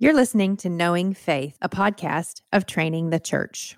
You're listening to Knowing Faith, a podcast of Training the Church.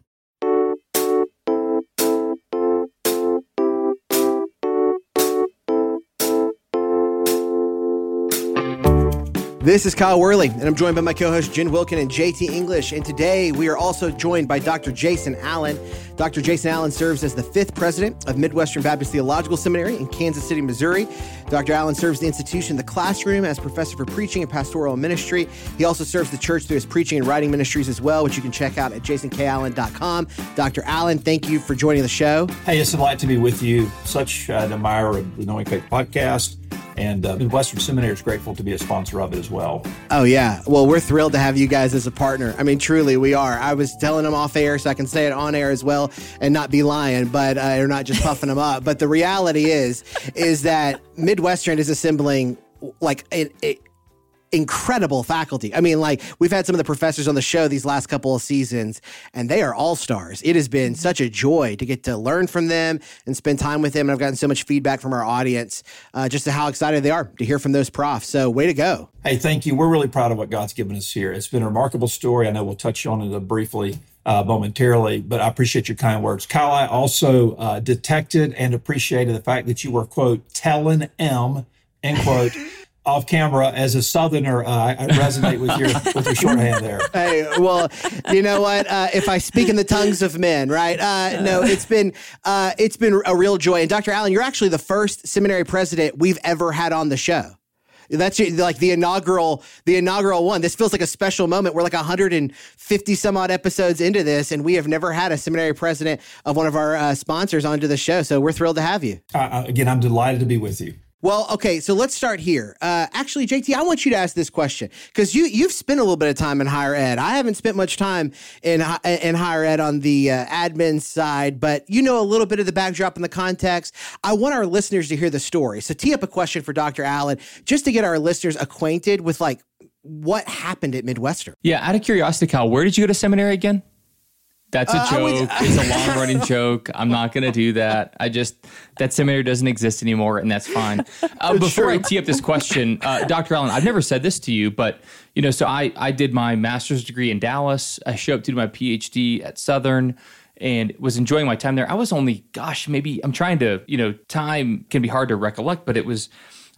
This is Kyle Worley, and I'm joined by my co host Jen Wilkin and JT English. And today we are also joined by Dr. Jason Allen. Dr. Jason Allen serves as the fifth president of Midwestern Baptist Theological Seminary in Kansas City, Missouri. Dr. Allen serves the institution, the classroom, as professor for preaching and pastoral ministry. He also serves the church through his preaching and writing ministries as well, which you can check out at jasonkallen.com. Dr. Allen, thank you for joining the show. Hey, it's a delight to be with you. Such an admirer of the Knowing Faith podcast and uh, Midwestern Seminary is grateful to be a sponsor of it as well. Oh, yeah. Well, we're thrilled to have you guys as a partner. I mean, truly, we are. I was telling them off air so I can say it on air as well and not be lying, but uh, or not just puffing them up. But the reality is, is that Midwestern is assembling like it, it incredible faculty. I mean, like we've had some of the professors on the show these last couple of seasons, and they are all stars. It has been such a joy to get to learn from them and spend time with them. And I've gotten so much feedback from our audience uh, just to how excited they are to hear from those profs. So, way to go. Hey, thank you. We're really proud of what God's given us here. It's been a remarkable story. I know we'll touch on it briefly. Uh, momentarily, but I appreciate your kind words. Kyle, I also uh, detected and appreciated the fact that you were, quote, telling M, end quote, off camera as a southerner uh, i resonate with your with your shorthand there hey well you know what uh, if i speak in the tongues of men right uh, no it's been uh, it's been a real joy and dr allen you're actually the first seminary president we've ever had on the show that's like the inaugural, the inaugural one. This feels like a special moment. We're like 150 some odd episodes into this, and we have never had a seminary president of one of our uh, sponsors onto the show. So we're thrilled to have you. Uh, again, I'm delighted to be with you. Well, okay, so let's start here. Uh, actually, JT, I want you to ask this question because you you've spent a little bit of time in higher ed. I haven't spent much time in in higher ed on the uh, admin side, but you know a little bit of the backdrop and the context. I want our listeners to hear the story. So, tee up a question for Dr. Allen just to get our listeners acquainted with like what happened at Midwestern. Yeah, out of curiosity, Kyle, where did you go to seminary again? That's a uh, joke. it's a long running joke. I'm not going to do that. I just, that seminary doesn't exist anymore, and that's fine. Uh, before true. I tee up this question, uh, Dr. Allen, I've never said this to you, but, you know, so I, I did my master's degree in Dallas. I showed up to do my PhD at Southern and was enjoying my time there. I was only, gosh, maybe I'm trying to, you know, time can be hard to recollect, but it was,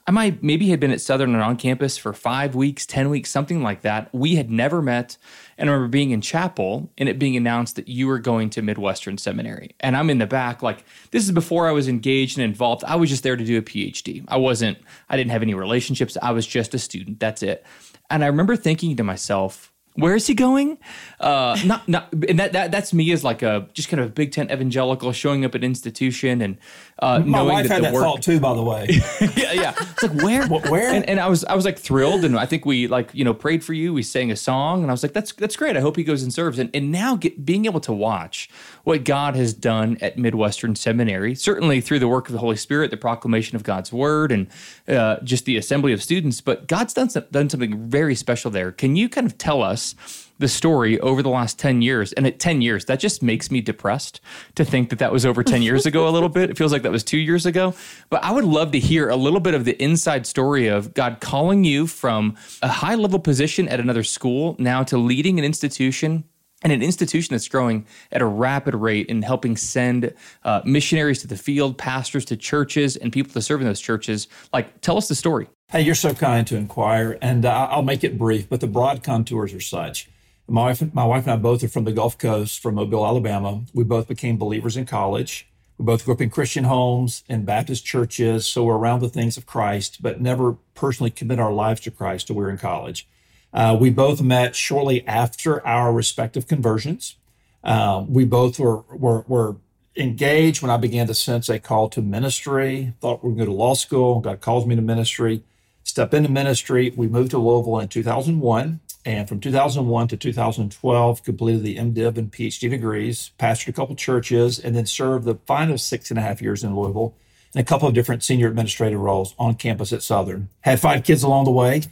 I might maybe had been at Southern and on campus for five weeks, 10 weeks, something like that. We had never met. And I remember being in chapel and it being announced that you were going to Midwestern Seminary. And I'm in the back, like, this is before I was engaged and involved. I was just there to do a PhD. I wasn't, I didn't have any relationships. I was just a student. That's it. And I remember thinking to myself, where is he going? Uh, not not and that, that that's me as like a just kind of a Big Tent evangelical showing up at institution and uh, my knowing wife that had the that work, thought too, by the way. yeah, yeah. It's like where, where? And, and, I was I was like thrilled, and I think we like you know prayed for you. We sang a song, and I was like that's that's great. I hope he goes and serves. And and now get, being able to watch what God has done at Midwestern Seminary, certainly through the work of the Holy Spirit, the proclamation of God's word, and uh, just the assembly of students. But God's done done something very special there. Can you kind of tell us? The story over the last 10 years. And at 10 years, that just makes me depressed to think that that was over 10 years ago a little bit. It feels like that was two years ago. But I would love to hear a little bit of the inside story of God calling you from a high level position at another school now to leading an institution and an institution that's growing at a rapid rate in helping send uh, missionaries to the field, pastors to churches, and people to serve in those churches. Like, tell us the story. Hey, you're so kind to inquire, and uh, I'll make it brief, but the broad contours are such. My wife, my wife and I both are from the Gulf Coast, from Mobile, Alabama. We both became believers in college. We both grew up in Christian homes and Baptist churches, so we're around the things of Christ, but never personally commit our lives to Christ till we were in college. Uh, we both met shortly after our respective conversions. Uh, we both were, were, were engaged when I began to sense a call to ministry. Thought we were going to go to law school. God calls me to ministry. Step into ministry. We moved to Louisville in 2001 and from 2001 to 2012 completed the MDiv and PhD degrees, pastored a couple churches, and then served the final six and a half years in Louisville in a couple of different senior administrative roles on campus at Southern. Had five kids along the way.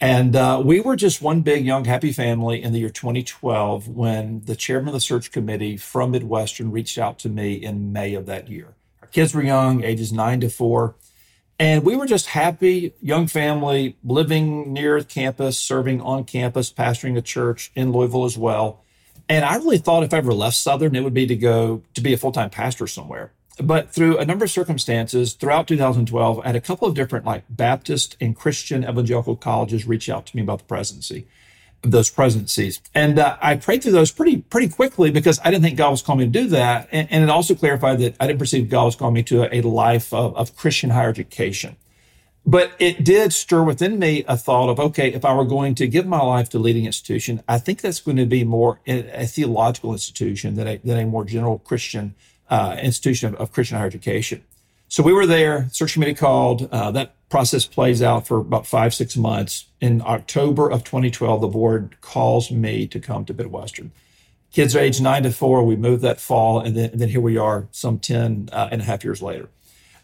And uh, we were just one big, young, happy family in the year 2012 when the chairman of the search committee from Midwestern reached out to me in May of that year. Our kids were young, ages nine to four. And we were just happy, young family, living near campus, serving on campus, pastoring a church in Louisville as well. And I really thought if I ever left Southern, it would be to go to be a full time pastor somewhere. But through a number of circumstances throughout 2012, I had a couple of different like Baptist and Christian evangelical colleges reach out to me about the presidency those presidencies. And uh, I prayed through those pretty pretty quickly because I didn't think God was calling me to do that. And, and it also clarified that I didn't perceive God was calling me to a, a life of, of Christian higher education. But it did stir within me a thought of, okay, if I were going to give my life to leading institution, I think that's going to be more a theological institution than a, than a more general Christian uh, institution of, of Christian higher education. So we were there, search committee called. Uh, that process plays out for about five, six months. In October of 2012, the board calls me to come to Midwestern. Kids are age nine to four. We moved that fall, and then, and then here we are some 10 uh, and a half years later.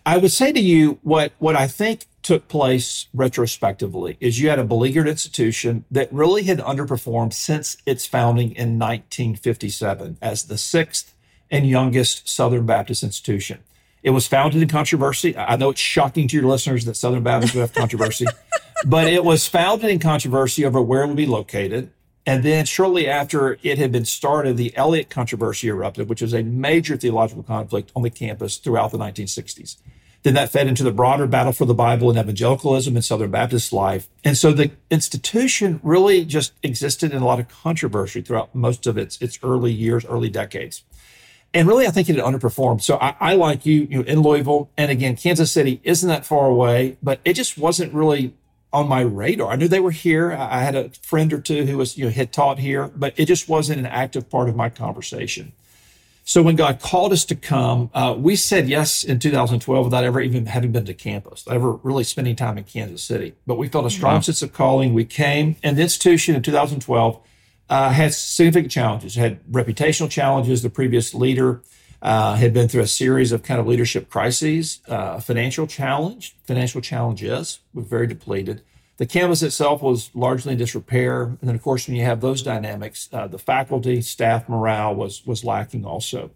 I would say to you what, what I think took place retrospectively is you had a beleaguered institution that really had underperformed since its founding in 1957 as the sixth and youngest Southern Baptist institution. It was founded in controversy. I know it's shocking to your listeners that Southern Baptists would have controversy, but it was founded in controversy over where it would be located. And then shortly after it had been started, the Elliott controversy erupted, which was a major theological conflict on the campus throughout the 1960s. Then that fed into the broader battle for the Bible and evangelicalism in Southern Baptist life. And so the institution really just existed in a lot of controversy throughout most of its, its early years, early decades. And really, I think it had underperformed. So I, I like you, you know, in Louisville, and again, Kansas City isn't that far away, but it just wasn't really on my radar. I knew they were here. I had a friend or two who was, you know, had taught here, but it just wasn't an active part of my conversation. So when God called us to come, uh, we said yes in 2012 without ever even having been to campus, ever really spending time in Kansas City. But we felt a strong wow. sense of calling. We came, and the institution in 2012 uh, had significant challenges, had reputational challenges. The previous leader uh, had been through a series of kind of leadership crises, uh, financial challenge, financial challenges, were very depleted. The campus itself was largely in disrepair, and then of course, when you have those dynamics, uh, the faculty, staff morale was was lacking also.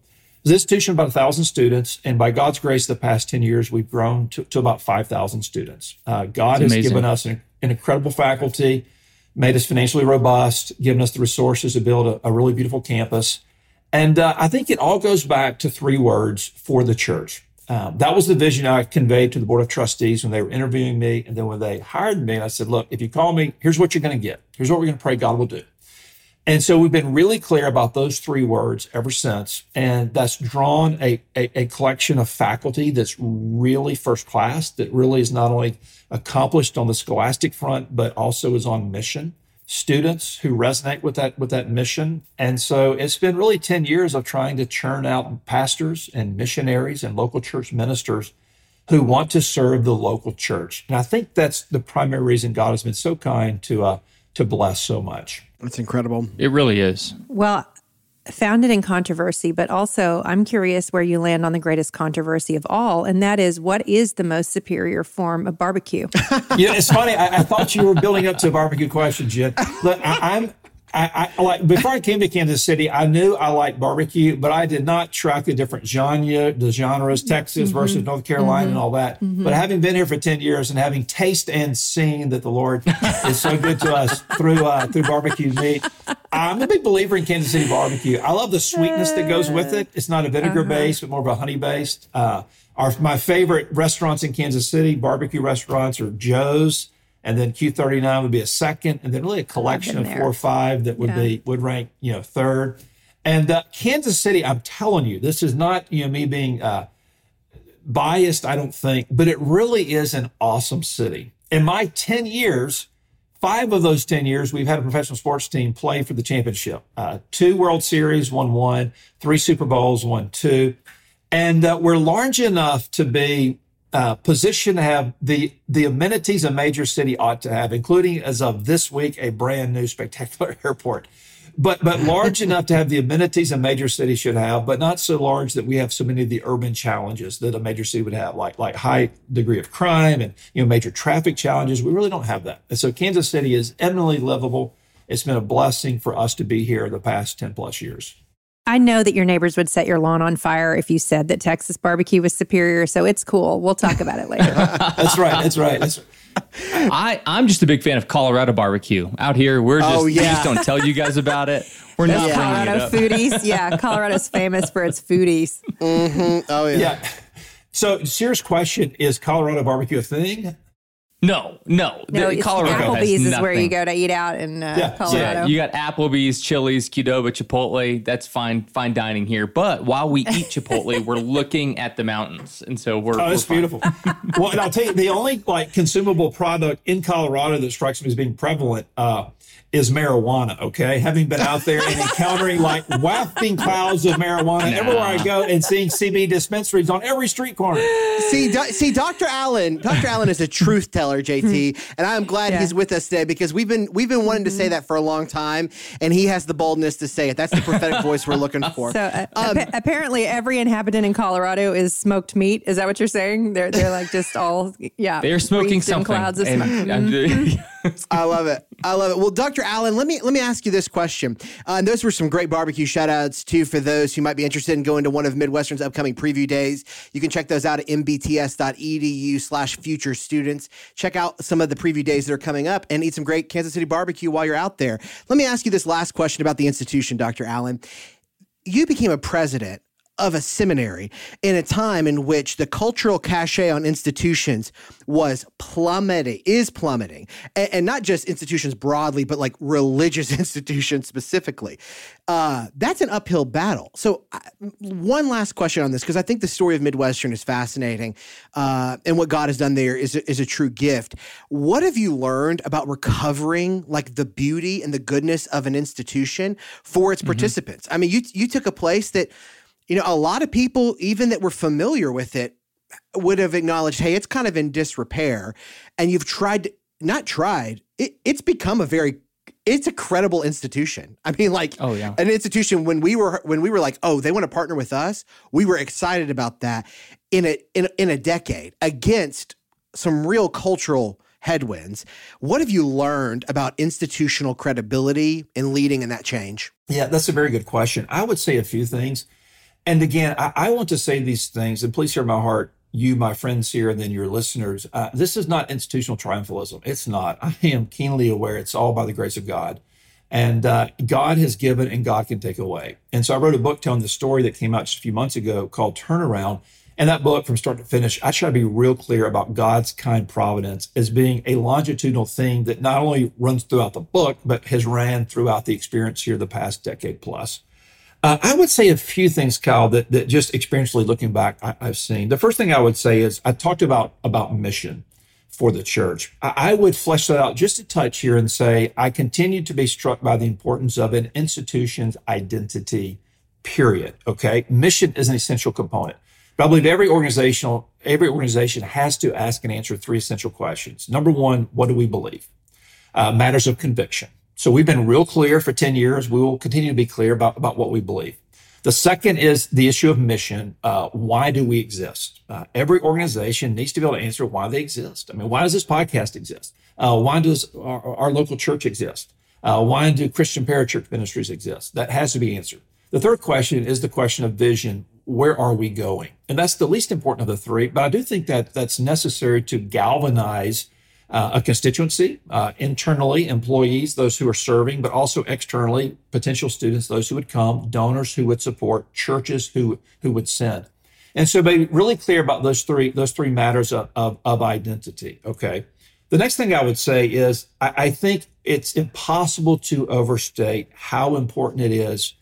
The institution about thousand students, and by God's grace, the past ten years we've grown to, to about five thousand students. Uh, God has given us an, an incredible faculty made us financially robust, given us the resources to build a, a really beautiful campus. And uh, I think it all goes back to three words for the church. Um, that was the vision I conveyed to the board of trustees when they were interviewing me. And then when they hired me, I said, look, if you call me, here's what you're going to get. Here's what we're going to pray God will do. And so we've been really clear about those three words ever since. And that's drawn a, a, a, collection of faculty that's really first class, that really is not only accomplished on the scholastic front, but also is on mission. Students who resonate with that with that mission. And so it's been really 10 years of trying to churn out pastors and missionaries and local church ministers who want to serve the local church. And I think that's the primary reason God has been so kind to uh, to bless so much. That's incredible. It really is. Well, founded in controversy, but also I'm curious where you land on the greatest controversy of all, and that is what is the most superior form of barbecue? yeah, it's funny. I, I, thought you were building up to a barbecue question, Jen. Look, I, I'm I, I, like before I came to Kansas City, I knew I liked barbecue, but I did not track the different genre, the genres, Texas mm-hmm. versus North Carolina mm-hmm. and all that. Mm-hmm. But having been here for 10 years and having tasted and seen that the Lord is so good to us through uh, through barbecue meat, I'm a big believer in Kansas City barbecue. I love the sweetness that goes with it. It's not a vinegar uh-huh. based, but more of a honey based. Uh, our, my favorite restaurants in Kansas City, barbecue restaurants, are Joe's and then Q39 would be a second, and then really a collection of four or five that would yeah. be would rank you know third. And uh, Kansas City, I'm telling you, this is not you know me being uh, biased. I don't think, but it really is an awesome city. In my 10 years, five of those 10 years, we've had a professional sports team play for the championship. Uh, two World Series, one one, three Super Bowls, one two. And uh, we're large enough to be uh, position to have the the amenities a major city ought to have, including as of this week a brand new spectacular airport, but but large enough to have the amenities a major city should have, but not so large that we have so many of the urban challenges that a major city would have, like like high degree of crime and you know major traffic challenges. We really don't have that, and so Kansas City is eminently livable. It's been a blessing for us to be here the past ten plus years. I know that your neighbors would set your lawn on fire if you said that Texas barbecue was superior. So it's cool. We'll talk about it later. that's right. That's right. That's I, I'm just a big fan of Colorado barbecue. Out here, we're just, Oh, we just don't tell you guys about it. We're not bringing it Colorado up. foodies. Yeah, Colorado's famous for its foodies. Mm-hmm. Oh yeah. yeah. So, serious question: Is Colorado barbecue a thing? No, no. No, The- it's Colorado has Applebee's is where you go to eat out in uh, Yeah, Colorado. Yeah, you got Applebee's, Chili's, Qdoba, Chipotle. That's fine, fine dining here. But while we eat Chipotle, we're looking at the mountains, and so we're. Oh, it's beautiful. well, and I'll tell you, the only like consumable product in Colorado that strikes me as being prevalent uh, is marijuana. Okay, having been out there and encountering like wafting clouds of marijuana everywhere I go, and seeing CB dispensaries on every street corner. See, do, see, Dr. Allen, Dr. Allen is a truth teller, JT, and I'm glad Yeah. he's with us today because we've been we've been wanting to say that for a long time, and he has the boldness to say it. That's the prophetic voice we're looking for. So uh, Um, appa- apparently, every inhabitant in Colorado is smoked meat. Is that what you're saying? They're they're like just all yeah. They're smoking wreathed something. Clouds of and smoke. I'm- love it. I love it. Well, Dr. Allen, let me let me ask you this question. Uh, and those were some great barbecue shout outs too for those who might be interested in going to one of Midwestern's upcoming preview days. You can check those out at mbts.edu slash future students. Check out some of the preview days that are coming up and eat some great Kansas City barbecue while you're out there. Let me ask you this last question about the institution, Dr. Allen. You became a president of a seminary in a time in which the cultural cachet on institutions was plummeting, is plummeting, and, and not just institutions broadly, but like religious institutions specifically. Uh, that's an uphill battle. So, I, one last question on this, because I think the story of Midwestern is fascinating, uh, and what God has done there is a, is a true gift. What have you learned about recovering like the beauty and the goodness of an institution for its participants? I mean, you you took a place that you know, a lot of people, even that were familiar with it, would have acknowledged, hey, it's kind of in disrepair. And you've tried, to, not tried, it, it's become a very, it's a credible institution. I mean, like, Oh, yeah. an institution when we were when we were like, oh, they want to partner with us. We were excited about that in a in a, in a decade against some real cultural headwinds. What have you learned about institutional credibility in leading in that change? Yeah, that's a very good question. I would say a few things. And again, I, I want to say these things, and please hear my heart, you, my friends here, and then your listeners. Uh, this is not institutional triumphalism. It's not. I am keenly aware it's all by the grace of God. And uh, God has given and God can take away. And so I wrote a book telling the story that came out just a few months ago called Turnaround. And that book, from start to finish, I try to be real clear about God's kind providence as being a longitudinal theme that not only runs throughout the book, but has ran throughout the experience here the past decade plus. Uh, I would say a few things, Kyle, that, that just experientially looking back, I, I've seen. The first thing I would say is I talked about about mission for the church. I, I would flesh that out just a touch here and say I continue to be struck by the importance of an institution's identity. Period. Okay, mission is an essential component. But I believe every organizational every organization has to ask and answer three essential questions. Number one, what do we believe? Uh, matters of conviction. So we've been real clear for 10 years. We will continue to be clear about, about what we believe. The second is the issue of mission. Uh, why do we exist? Uh, every organization needs to be able to answer why they exist. I mean, why does this podcast exist? Uh, why does our, our local church exist? Uh, why do Christian parachurch ministries exist? That has to be answered. The third question is the question of vision. Where are we going? And that's the least important of the three, but I do think that that's necessary to galvanize uh, a constituency, uh, internally, employees, those who are serving, but also externally, potential students, those who would come, donors who would support, churches who who would send. And so be really clear about those three those three matters of, of, of identity. Okay. The next thing I would say is I, I think it's impossible to overstate how important it is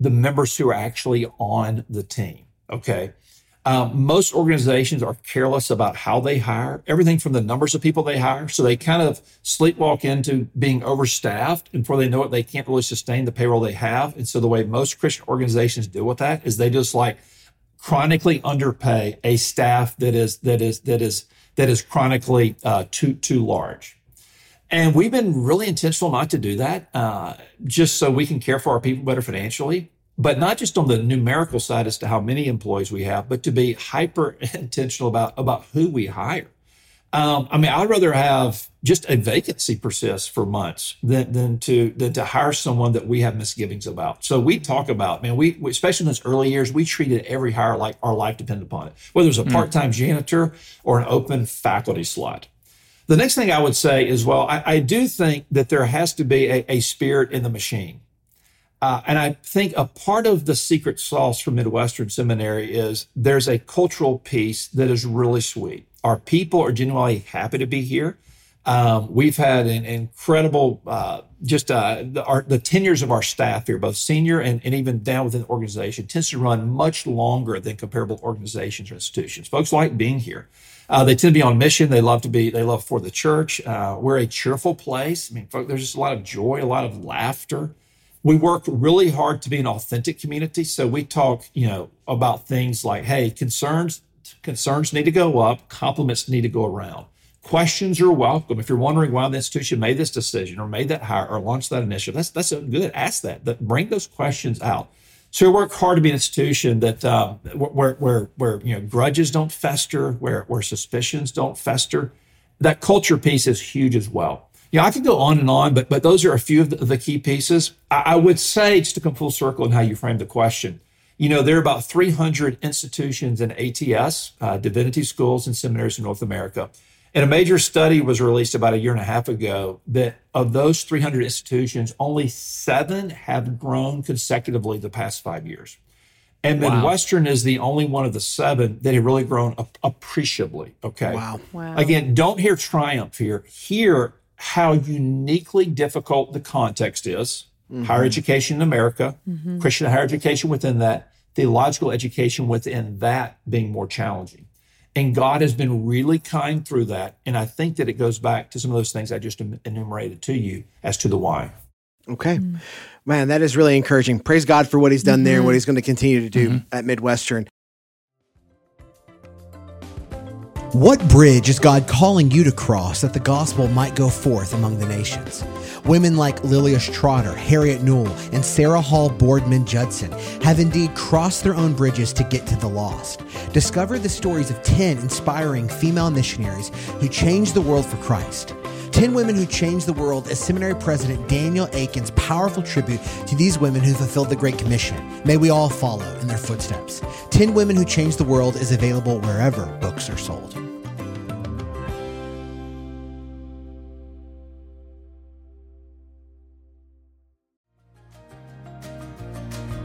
the members who are actually on the team. Okay. Um, most organizations are careless about how they hire, everything from the numbers of people they hire. So they kind of sleepwalk into being overstaffed. And before they know it, they can't really sustain the payroll they have. And so the way most Christian organizations deal with that is they just like chronically underpay a staff that is, that is, that is, that is chronically uh, too, too large. And we've been really intentional not to do that, uh, just so we can care for our people better financially, but not just on the numerical side as to how many employees we have, but to be hyper intentional about, about who we hire. Um, I mean, I'd rather have just a vacancy persist for months than, than to than to hire someone that we have misgivings about. So we talk about, man, we, we especially in those early years, we treated every hire like our life depended upon it, whether it was a mm. part-time janitor or an open faculty slot. The next thing I would say is, well, I, I do think that there has to be a, a spirit in the machine. Uh, and I think a part of the secret sauce for Midwestern Seminary is there's a cultural piece that is really sweet. Our people are genuinely happy to be here. Um, we've had an incredible, uh, just uh, the, our, the, tenures of our staff here, both senior and, and, even down within the organization, tends to run much longer than comparable organizations or institutions. Folks like being here. Uh, they tend to be on mission. They love to be. They love for the church. Uh, we're a cheerful place. I mean, folks, there's just a lot of joy, a lot of laughter we work really hard to be an authentic community. So we talk, you know, about things like, hey, concerns concerns need to go up, compliments need to go around. Questions are welcome. If you're wondering why the institution made this decision or made that hire or launched that initiative, that's that's good. Ask that. That bring those questions out. So we work hard to be an institution that um, where where where you know grudges don't fester, where where suspicions don't fester. That culture piece is huge as well. Yeah, I could go on and on, but but those are a few of the, the key pieces. I, I, would say, just to come full circle in how you frame the question, you know, there are about 300 institutions in ATS, uh, divinity schools and seminaries in North America. And a major study was released about a year and a half ago that of those 300 institutions, only seven have grown consecutively the past five years. And wow. Midwestern is the only one of the seven that have really grown appreciably. Okay. Wow. wow. Again, don't hear triumph here. Here, how uniquely difficult the context is mm-hmm. higher education in America, mm-hmm. Christian higher education within that, theological education within that being more challenging. And God has been really kind through that. And I think that it goes back to some of those things I just enumerated to you as to the why. Okay. Mm-hmm. Man, that is really encouraging. Praise God for what he's done there and what mm-hmm. he's going to continue to do mm-hmm. at Midwestern. What bridge is God calling you to cross that the gospel might go forth among the nations? Women like Lilias Trotter, Harriet Newell, and Sarah Hall Boardman Judson have indeed crossed their own bridges to get to the lost. Discover the stories of 10 inspiring female missionaries who changed the world for Christ. 10 Women Who Changed the World as Seminary President Daniel Akin's powerful tribute to these women who fulfilled the Great Commission. May we all follow in their footsteps. 10 Women Who Changed the World is available wherever books are sold.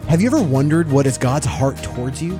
Have you ever wondered what is God's heart towards you?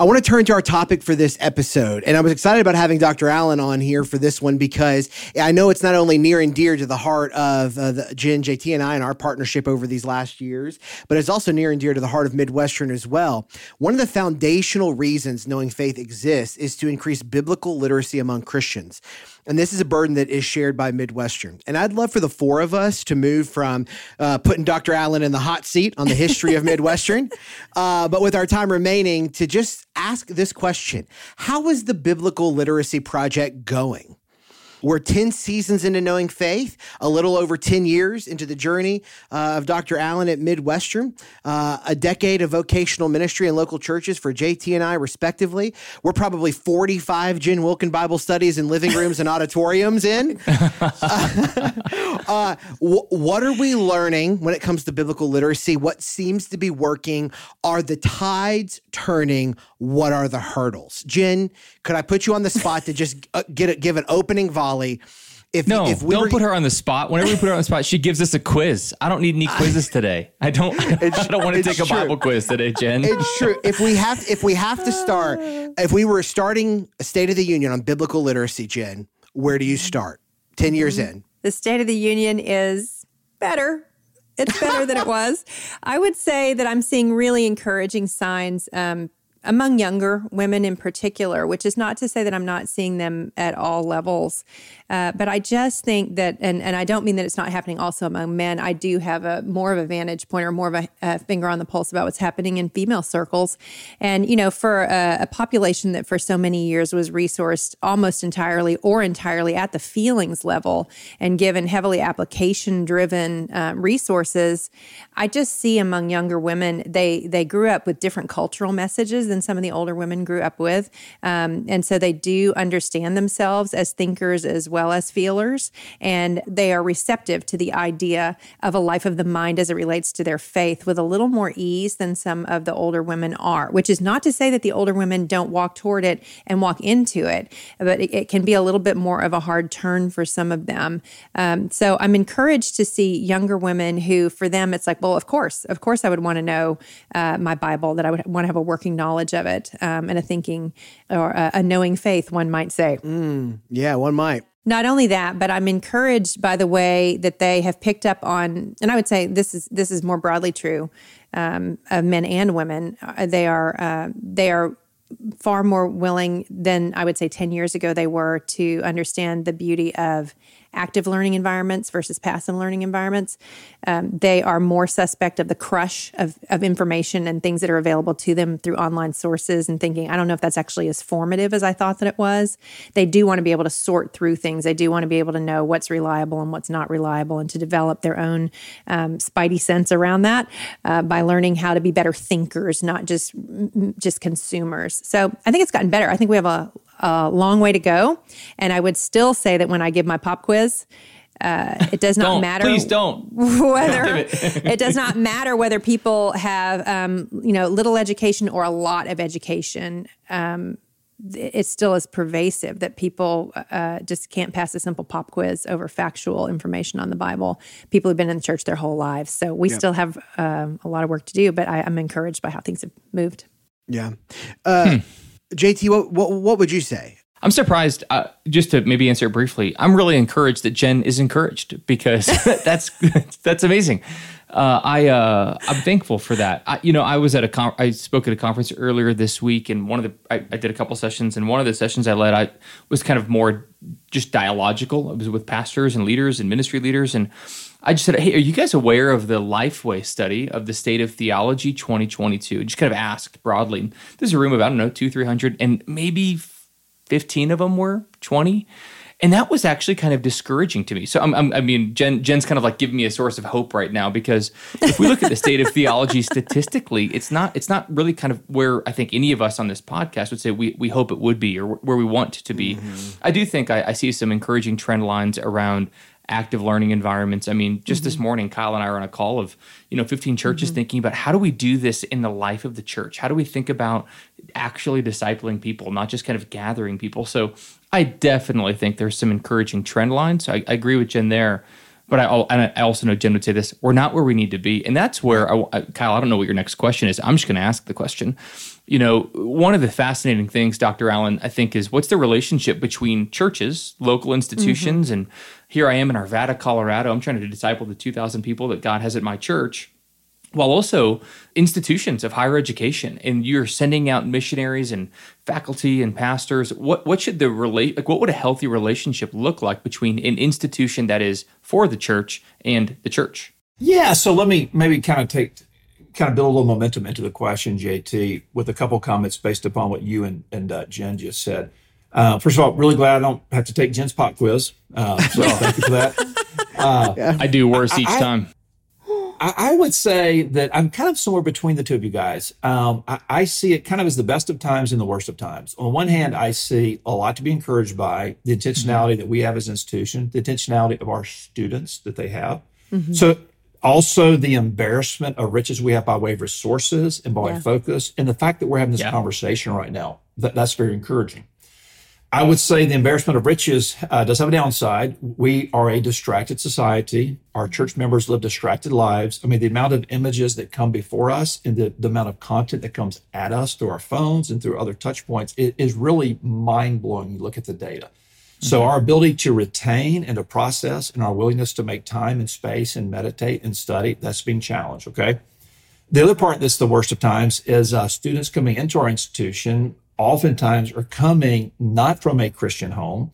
I want to turn to our topic for this episode. And I was excited about having Dr. Allen on here for this one because I know it's not only near and dear to the heart of uh, the, Jen, JT, and I and our partnership over these last years, but it's also near and dear to the heart of Midwestern as well. One of the foundational reasons knowing faith exists is to increase biblical literacy among Christians. And this is a burden that is shared by Midwestern. And I'd love for the four of us to move from uh, putting Dr. Allen in the hot seat on the history of Midwestern, uh, but with our time remaining, to just ask this question How is the Biblical Literacy Project going? We're 10 seasons into knowing faith, a little over 10 years into the journey uh, of Dr. Allen at Midwestern, uh, a decade of vocational ministry in local churches for JT and I, respectively. We're probably 45 Jen Wilkin Bible studies in living rooms and auditoriums in. uh, w- what are we learning when it comes to biblical literacy? What seems to be working? Are the tides turning? What are the hurdles? Jen, could I put you on the spot to just uh, get a, give an opening volley? If, no, if we don't were, put her on the spot. Whenever we put her on the spot, she gives us a quiz. I don't need any quizzes today. I don't. I don't want to take a. Bible quiz today, Jen. It's true. If we have, if we have to start, if we were starting a State of the Union on biblical literacy, Jen, where do you start? Ten years mm-hmm. in, the State of the Union is better. It's better than it was. I would say that I'm seeing really encouraging signs. Um, among younger women in particular, which is not to say that I'm not seeing them at all levels. Uh, but I just think that, and, and I don't mean that it's not happening also among men. I do have a more of a vantage point or more of a, a finger on the pulse about what's happening in female circles. And, you know, for a, a, population that for so many years was resourced almost entirely or entirely at the feelings level and given heavily application driven uh, resources, I just see among younger women, they, they grew up with different cultural messages than some of the older women grew up with. Um, and so they do understand themselves as thinkers as well well as feelers, and they are receptive to the idea of a life of the mind as it relates to their faith with a little more ease than some of the older women are, which is not to say that the older women don't walk toward it and walk into it, but it, it can be a little bit more of a hard turn for some of them. Um, so I'm encouraged to see younger women who, for them, it's like, well, of course, of course, I would want to know uh, my Bible, that I would want to have a working knowledge of it um, and a thinking or a, a knowing faith, one might say. Mm, yeah, one might. Not only that, but I'm encouraged by the way that they have picked up on, and I would say this is this is more broadly true um, of men and women. Uh, they are uh, they are far more willing than I would say 10 years ago they were to understand the beauty of active learning environments versus passive learning environments. Um, they are more suspect of the crush of, of information and things that are available to them through online sources and thinking, I don't know if that's actually as formative as I thought that it was. They do want to be able to sort through things. They do want to be able to know what's reliable and what's not reliable and to develop their own um, spidey sense around that uh, by learning how to be better thinkers, not just just consumers. So I think it's gotten better. I think we have a, a long way to go. And I would still say that when I give my pop quiz, uh, it does not matter. Please don't. Whether it does not matter whether people have, um, you know, little education or a lot of education. Um, it still is pervasive that people uh, just can't pass a simple pop quiz over factual information on the Bible. People have been in the church their whole lives, so we still have um, a lot of work to do. But I, am encouraged by how things have moved. Yeah. Uh, hmm. JT, what, what, what would you say? I'm surprised. Uh, just to maybe answer briefly, I'm really encouraged that Jen is encouraged because that's that's amazing. Uh, I uh, I'm thankful for that. I, you know, I was at a con- I spoke at a conference earlier this week, and one of the I, I, did a couple sessions, and one of the sessions I led, I was kind of more just dialogical. It was with pastors and leaders and ministry leaders, and I just said, "Hey, are you guys aware of the Lifeway study of the state of theology 2022?" Just kind of asked broadly. There's a room of I don't know two, three hundred, and maybe fifteen of them were twenty, and that was actually kind of discouraging to me. So I'm, I'm, i mean, Jen, Jen's kind of like giving me a source of hope right now because if we look at the state of theology statistically, it's not it's not really kind of where I think any of us on this podcast would say we we hope it would be or where we want to be. Mm-hmm. I do think I, I see some encouraging trend lines around active learning environments. I mean, just mm-hmm. this morning, Kyle and I were on a call of, you know, 15 churches mm-hmm. thinking about how do we do this in the life of the church? How do we think about actually discipling people, not just kind of gathering people? So I definitely think there's some encouraging trend lines. I, I agree with Jen there. But I, and I also know Jen would say this: we're not where we need to be, and that's where I, Kyle. I don't know what your next question is. I'm just going to ask the question. You know, one of the fascinating things, Dr. Allen, I think, is what's the relationship between churches, local institutions, mm-hmm. and here I am in Arvada, Colorado. I'm trying to disciple the 2,000 people that God has at my church, while also institutions of higher education. And you're sending out missionaries and faculty and pastors. What what should the relate like? What would a healthy relationship look like between an institution that is for the church and the church? Yeah. So let me maybe kind of take kind of build a little momentum into the question, JT, with a couple comments based upon what you and, and uh, Jen just said. Uh, first of all, really glad I don't have to take Jen's pop quiz. Uh, so thank you for that. Uh, I do worse each I, time. I, I, would say that I'm kind of somewhere between the two of you guys. Um, I, I, see it kind of as the best of times and the worst of times. On one hand, I see a lot to be encouraged by the intentionality mm-hmm. that we have as an institution, the intentionality of our students that they have. Mm-hmm. So also the embarrassment of riches we have by way of resources and by yeah. focus, and the fact that we're having this yeah. conversation right now. That, that's very encouraging. I would say the embarrassment of riches uh, does have a downside. We are a distracted society. Our church members live distracted lives. I mean, the amount of images that come before us and the, the amount of content that comes at us through our phones and through other touch points it is really mind blowing. You look at the data. So mm-hmm. our ability to retain and to process and our willingness to make time and space and meditate and study, that's being challenged. Okay. The other part that's the worst of times is uh, students coming into our institution oftentimes are coming not from a Christian home,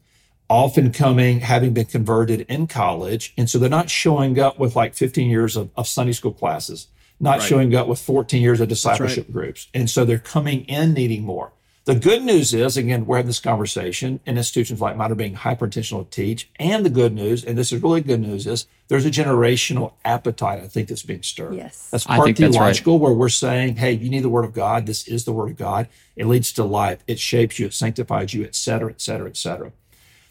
often coming having been converted in college. And so they're not showing up with like 15 years of, of Sunday school classes, not right. showing up with 14 years of discipleship right. groups. And so they're coming in needing more. The good news is, again, we're having this conversation, and institutions like mine are being hyper intentional to teach. And the good news, and this is really good news, is there's a generational appetite, I think, that's being stirred. Yes. That's part theological, right. where we're saying, hey, you need the word of God. This is the word of God. It leads to life, it shapes you, it sanctifies you, et cetera, et cetera, et cetera.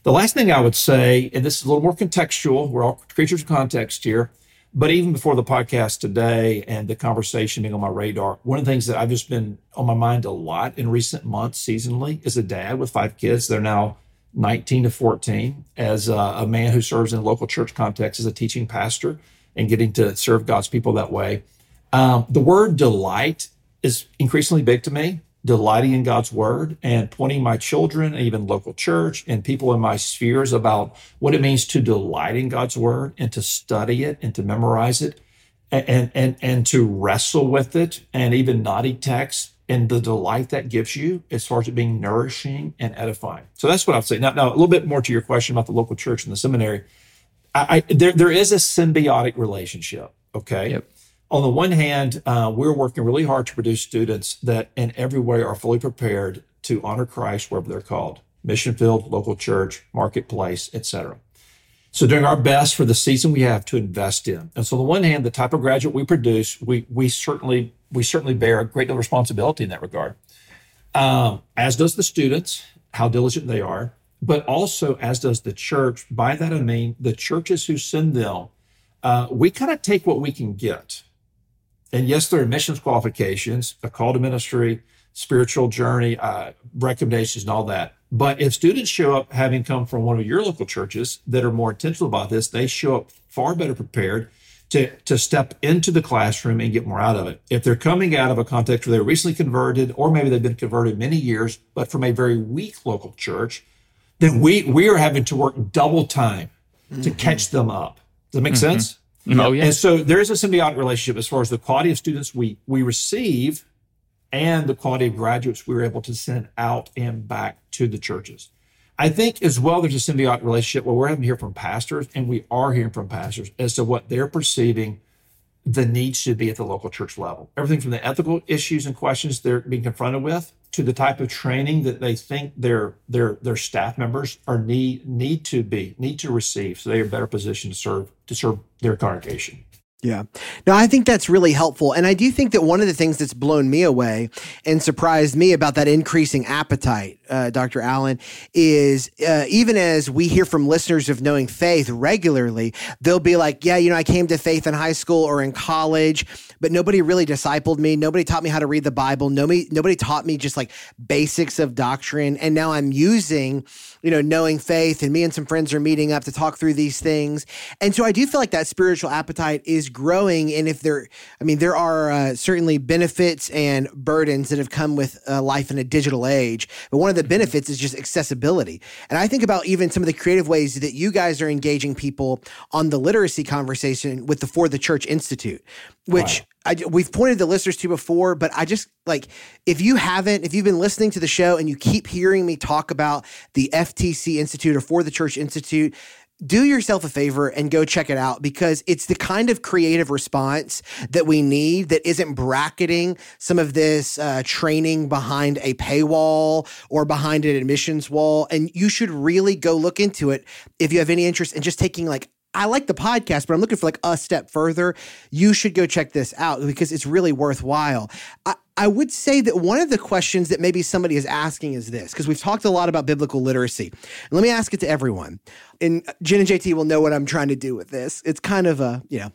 The last thing I would say, and this is a little more contextual, we're all creatures of context here, but even before the podcast today and the conversation being on my radar, one of the things that I've just been on my mind a lot in recent months seasonally is a dad with five kids. They're now 19 to 14 as a, a man who serves in a local church context as a teaching pastor and getting to serve God's people that way. Um, the word delight is increasingly big to me delighting in God's word and pointing my children even local church and people in my spheres about what it means to delight in God's word and to study it and to memorize it and and and to wrestle with it and even naughty texts and the delight that gives you as far as it being nourishing and edifying. So that's what I'd say. Now, now a little bit more to your question about the local church and the seminary. I, I there there is a symbiotic relationship. Okay. Yep on the one hand, uh, we're working really hard to produce students that in every way are fully prepared to honor Christ wherever they're called mission field, local church, marketplace, etc. So doing our best for the season we have to invest in. And so on the one hand, the type of graduate we produce, we we certainly we certainly bear a great deal of responsibility in that regard. Um, as does the students, how diligent they are, but also as does the church. By that I mean the churches who send them. Uh, we kind of take what we can get. And yes, there are missions qualifications, a call to ministry, spiritual journey, uh, recommendations, and all that. But if students show up having come from one of your local churches that are more intentional about this, they show up far better prepared to, to step into the classroom and get more out of it. If they're coming out of a context where they're recently converted, or maybe they've been converted many years, but from a very weak local church, then we we are having to work double time mm-hmm. to catch them up. Does that make mm-hmm. sense? Oh, yeah. And so there is a symbiotic relationship as far as the quality of students we we receive and the quality of graduates we were able to send out and back to the churches. I think as well, there's a symbiotic relationship where we're having to hear from pastors, and we are hearing from pastors as to what they're perceiving the needs should be at the local church level. Everything from the ethical issues and questions they're being confronted with to the type of training that they think their their their staff members are need need to be need to receive so they are better positioned to serve to serve their congregation. Yeah. No, I think that's really helpful. And I do think that one of the things that's blown me away and surprised me about that increasing appetite, uh, Dr. Allen, is uh, even as we hear from listeners of Knowing Faith regularly, they'll be like, yeah, you know, I came to faith in high school or in college, but nobody really discipled me. Nobody taught me how to read the Bible. Nobody, nobody taught me just like basics of doctrine. And now I'm using you know, knowing faith, and me and some friends are meeting up to talk through these things. And so I do feel like that spiritual appetite is growing. And if there, I mean, there are uh, certainly benefits and burdens that have come with uh, life in a digital age. But one of the benefits is just accessibility. And I think about even some of the creative ways that you guys are engaging people on the literacy conversation with the For the Church Institute, which wow. I, we've pointed the listeners to before, but I just like if you haven't, if you've been listening to the show and you keep hearing me talk about the FTC Institute or For the Church Institute, do yourself a favor and go check it out because it's the kind of creative response that we need that isn't bracketing some of this uh, training behind a paywall or behind an admissions wall. And you should really go look into it if you have any interest in just taking like I like the podcast, but I'm looking for like a step further. You should go check this out because it's really worthwhile. I, I would say that one of the questions that maybe somebody is asking is this, because we've talked a lot about biblical literacy. And let me ask it to everyone. And Jen and JT will know what I'm trying to do with this. It's kind of a, you know,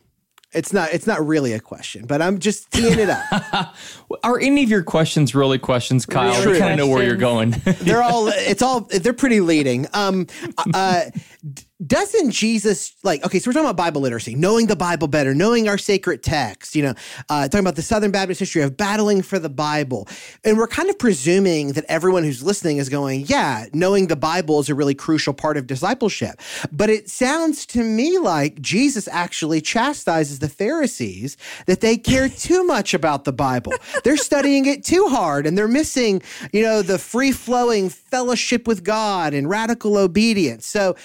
it's not it's not really a question, but I'm just teeing it up. Are any of your questions really questions, Kyle? Really we kind of know where you're going. they're all it's all they're pretty leading. Um uh doesn't Jesus like okay, so we're talking about Bible literacy, knowing the Bible better, knowing our sacred text, you know, uh, talking about the Southern Baptist history of battling for the Bible. And we're kind of presuming that everyone who's listening is going, yeah, knowing the Bible is a really crucial part of discipleship. But it sounds to me like Jesus actually chastises the Pharisees that they care too much about the Bible. They're studying it too hard and they're missing, you know, the free-flowing fellowship with God and radical obedience. So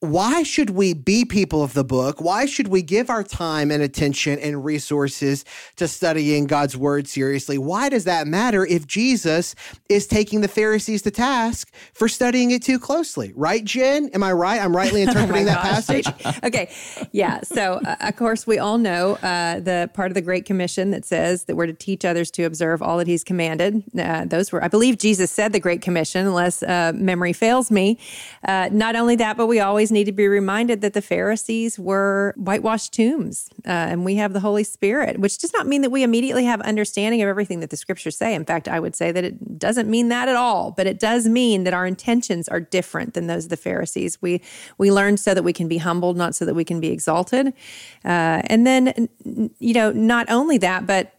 why should we be people of the book? Why should we give our time and attention and resources to studying God's word seriously? Why does that matter if Jesus is taking the Pharisees to task for studying it too closely? Right, Jen? Am I right? I'm rightly interpreting oh that gosh. passage? okay. Yeah. So, uh, of course, we all know uh, the part of the Great Commission that says that we're to teach others to observe all that he's commanded. Uh, those were, I believe Jesus said the Great Commission, unless uh, memory fails me. Uh, not only that, but we always always need to be reminded that the Pharisees were whitewashed tombs uh, and we have the Holy Spirit, which does not mean that we immediately have understanding of everything that the scriptures say. In fact, I would say that it doesn't mean that at all, but it does mean that our intentions are different than those of the Pharisees. We, we learn so that we can be humbled, not so that we can be exalted. Uh, and then, you know, not only that, but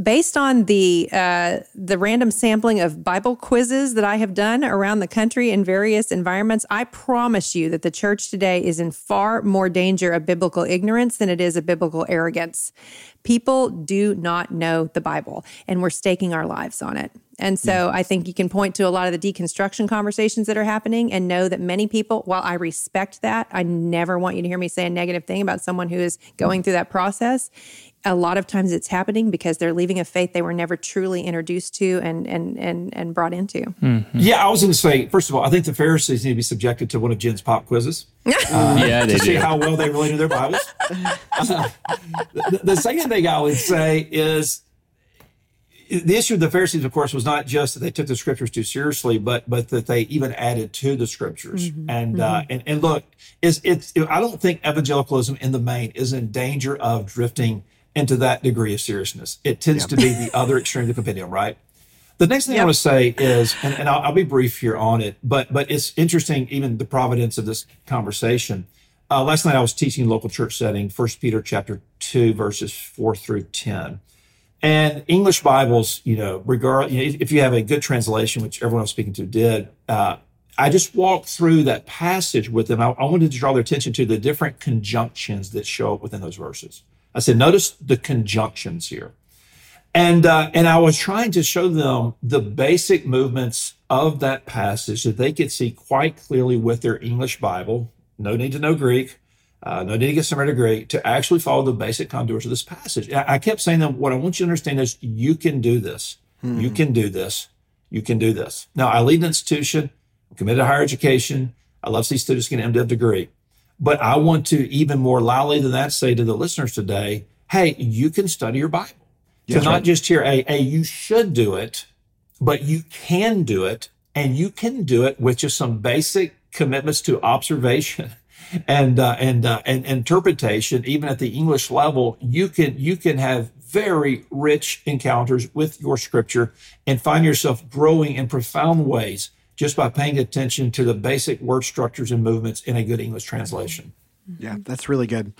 based on the uh, the random sampling of Bible quizzes that I have done around the country in various environments, I promise you that the church today is in far more danger of biblical ignorance than it is of biblical arrogance. People do not know the Bible, and we're staking our lives on it. And so I think you can point to a lot of the deconstruction conversations that are happening and know that many people, while I respect that, I never want you to hear me say a negative thing about someone who is going through that process a lot of times it's happening because they're leaving a faith they were never truly introduced to and and and, and brought into. Mm-hmm. Yeah, I was going to say, first of all, I think the Pharisees need to be subjected to one of Jen's pop quizzes. Uh, yeah, they to do. see how well they really know their Bibles. Uh, the, the second thing I would say is the issue of the Pharisees, of course, was not just that they took the scriptures too seriously, but but that they even added to the scriptures. Mm-hmm. And uh, mm-hmm. uh, and and look, is it's I don't think evangelicalism in the main is in danger of drifting into that degree of seriousness. It tends yep. to be the other extreme of the compendium, right? The next thing yep. I want to say is, and, and I'll, I'll, be brief here on it, but but it's interesting, even the providence of this conversation. Uh, last night I was teaching local church setting, First Peter chapter two, verses four through ten. And English Bibles, you know, regard you know, if you have a good translation, which everyone I was speaking to did, uh, I just walked through that passage with them. I, I wanted to draw their attention to the different conjunctions that show up within those verses. I said, notice the conjunctions here. And, uh, and I was trying to show them the basic movements of that passage that they could see quite clearly with their English Bible. No need to know Greek. Uh, no need to get somewhere to Greek to actually follow the basic contours of this passage. I, I kept saying that what I want you to understand is you can do this. Hmm. You can do this. You can do this. Now, I lead an institution, I'm committed to higher education. I love to see students get an MDiv degree. But I want to even more loudly than that say to the listeners today, hey, you can study your Bible. to not right. just hear a, a you should do it, but you can do it and you can do it with just some basic commitments to observation and uh, and, uh, and interpretation even at the english level you can you can have very rich encounters with your scripture and find yourself growing in profound ways just by paying attention to the basic word structures and movements in a good English translation. Yeah, that's really good.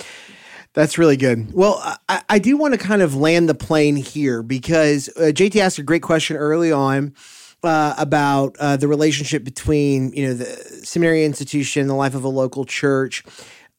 That's really good. Well, I, I do want to kind of land the plane here because uh, JT asked a great question early on. Uh, about uh, the relationship between you know the seminary institution, the life of a local church.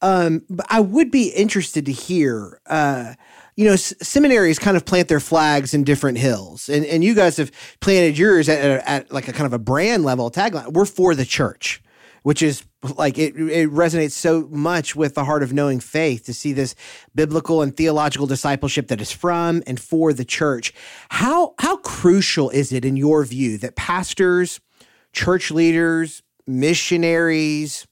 Um, but I would be interested to hear uh, you know, s- seminaries kind of plant their flags in different hills, and and you guys have planted yours at, at, at like a kind of a brand level tagline. We're for the church, which is like it, it resonates so much with the heart of knowing faith to see this biblical and theological discipleship that is from and for the church. How how crucial is it in your view that pastors, church leaders, missionaries,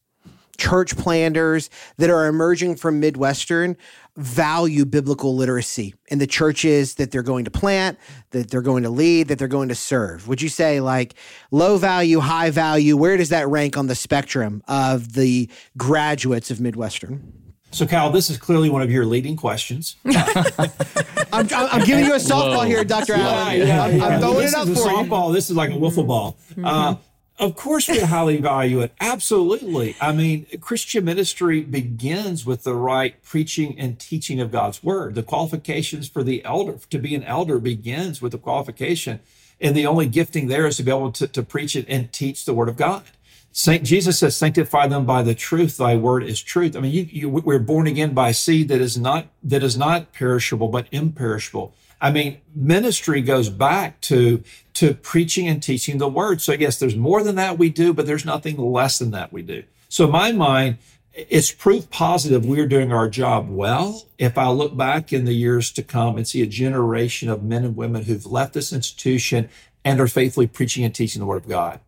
church planters that are emerging from Midwestern value biblical literacy in the churches that they're going to plant, that they're going to lead, that they're going to serve? Would you say like low value, high value? Where does that rank on the spectrum of the graduates of Midwestern? So, Kyle, this is clearly one of your leading questions. I'm, I'm, giving you a softball Whoa. here, Dr. Allen. Yeah, yeah, I'm, I'm, throwing this it up is for a softball. You. This is like a wiffle ball. Mm-hmm. Uh, of course, we highly value it. Absolutely. I mean, Christian ministry begins with the right preaching and teaching of God's word. The qualifications for the elder, to be an elder, begins with the qualification. And the only gifting there is to be able to, to preach it and teach the word of God. Saint Jesus says, "Sanctify them by the truth. Thy word is truth." I mean, you, you, we're born again by seed that is not that is not perishable but imperishable. I mean, ministry goes back to to preaching and teaching the word. So yes, there's more than that we do, but there's nothing less than that we do. So in my mind, it's proof positive we're doing our job well. If I look back in the years to come and see a generation of men and women who've left this institution and are faithfully preaching and teaching the word of God.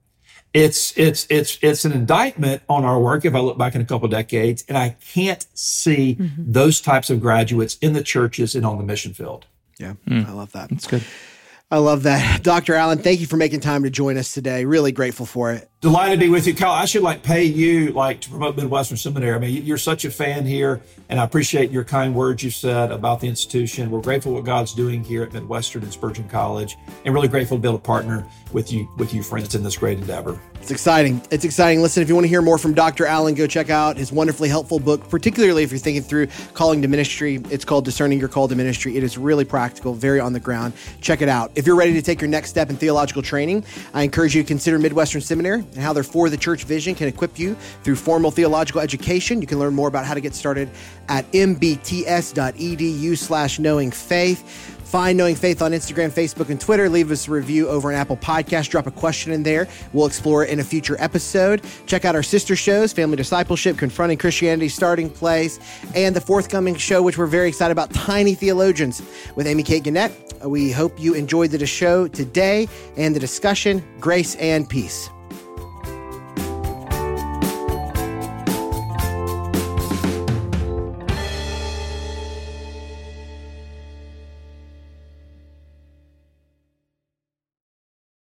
It's it's it's it's an indictment on our work if I look back in a couple decades and I can't see mm-hmm. those types of graduates in the churches and on the mission field. Yeah, mm. I love that. That's good. I love that. Dr. Allen, thank you for making time to join us today. Really grateful for it. Delighted to be with you, Kyle. I should like pay you like to promote Midwestern Seminary. I mean, you're such a fan here, and I appreciate your kind words you said about the institution. We're grateful what God's doing here at Midwestern and Spurgeon College, and really grateful to be able to partner with you with you friends in this great endeavor. It's exciting. It's exciting. Listen, if you want to hear more from Dr. Allen, go check out his wonderfully helpful book, particularly if you're thinking through calling to ministry. It's called Discerning Your Call to Ministry. It is really practical, very on the ground. Check it out. If you're ready to take your next step in theological training, I encourage you to consider Midwestern Seminary and how their For the Church vision can equip you through formal theological education. You can learn more about how to get started at mbts.edu slash knowing faith. Find Knowing Faith on Instagram, Facebook, and Twitter. Leave us a review over an Apple Podcast. Drop a question in there. We'll explore it in a future episode. Check out our sister shows, Family Discipleship, Confronting Christianity, Starting Place, and the forthcoming show, which we're very excited about, Tiny Theologians with Amy Kate Gannett. We hope you enjoyed the show today and the discussion. Grace and peace.